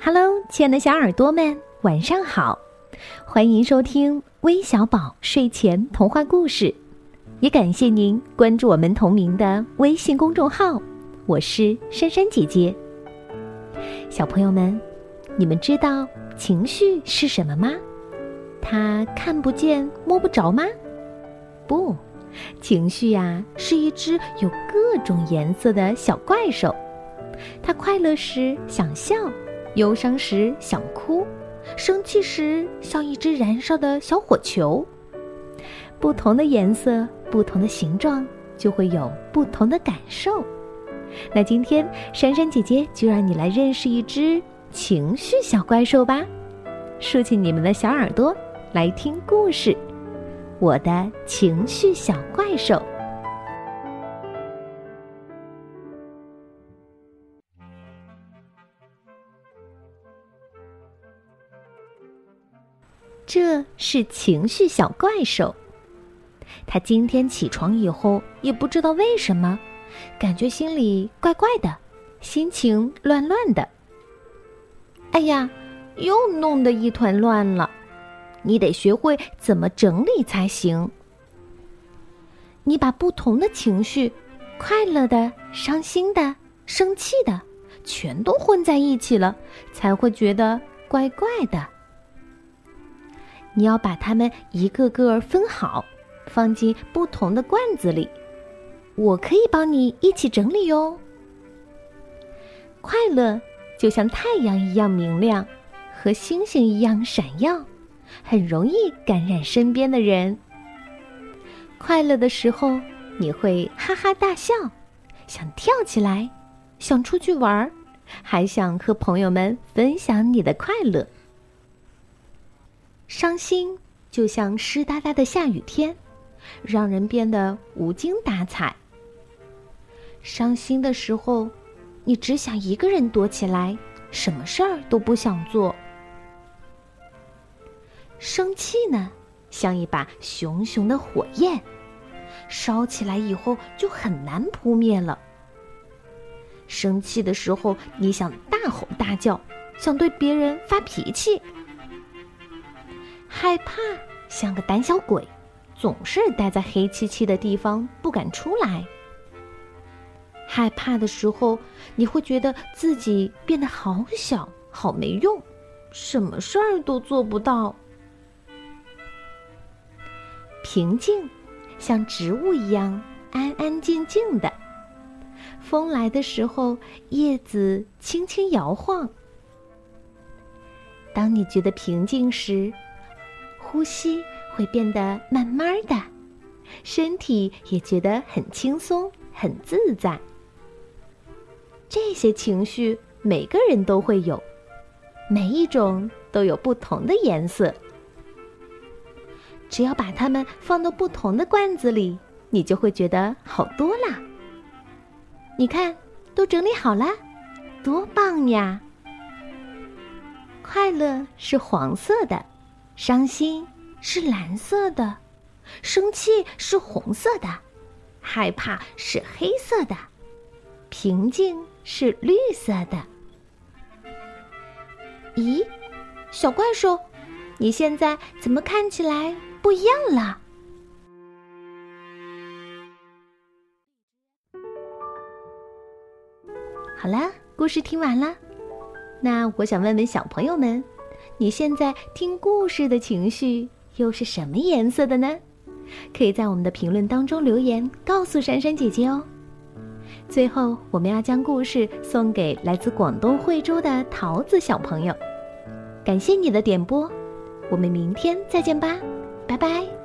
Hello，亲爱的小耳朵们，晚上好！欢迎收听微小宝睡前童话故事，也感谢您关注我们同名的微信公众号。我是珊珊姐姐。小朋友们，你们知道情绪是什么吗？它看不见摸不着吗？不，情绪呀是一只有各种颜色的小怪兽，它快乐时想笑。忧伤时想哭，生气时像一只燃烧的小火球。不同的颜色，不同的形状，就会有不同的感受。那今天，珊珊姐姐就让你来认识一只情绪小怪兽吧。竖起你们的小耳朵，来听故事。我的情绪小怪兽。这是情绪小怪兽。他今天起床以后，也不知道为什么，感觉心里怪怪的，心情乱乱的。哎呀，又弄得一团乱了！你得学会怎么整理才行。你把不同的情绪，快乐的、伤心的、生气的，全都混在一起了，才会觉得怪怪的。你要把它们一个个分好，放进不同的罐子里。我可以帮你一起整理哟。快乐就像太阳一样明亮，和星星一样闪耀，很容易感染身边的人。快乐的时候，你会哈哈大笑，想跳起来，想出去玩儿，还想和朋友们分享你的快乐。伤心就像湿哒哒的下雨天，让人变得无精打采。伤心的时候，你只想一个人躲起来，什么事儿都不想做。生气呢，像一把熊熊的火焰，烧起来以后就很难扑灭了。生气的时候，你想大吼大叫，想对别人发脾气。害怕像个胆小鬼，总是待在黑漆漆的地方不敢出来。害怕的时候，你会觉得自己变得好小、好没用，什么事儿都做不到。平静，像植物一样安安静静的。风来的时候，叶子轻轻摇晃。当你觉得平静时，呼吸会变得慢慢的，身体也觉得很轻松、很自在。这些情绪每个人都会有，每一种都有不同的颜色。只要把它们放到不同的罐子里，你就会觉得好多啦。你看，都整理好了，多棒呀！快乐是黄色的。伤心是蓝色的，生气是红色的，害怕是黑色的，平静是绿色的。咦，小怪兽，你现在怎么看起来不一样了？好了，故事听完了，那我想问问小朋友们。你现在听故事的情绪又是什么颜色的呢？可以在我们的评论当中留言告诉珊珊姐姐哦。最后，我们要将故事送给来自广东惠州的桃子小朋友，感谢你的点播，我们明天再见吧，拜拜。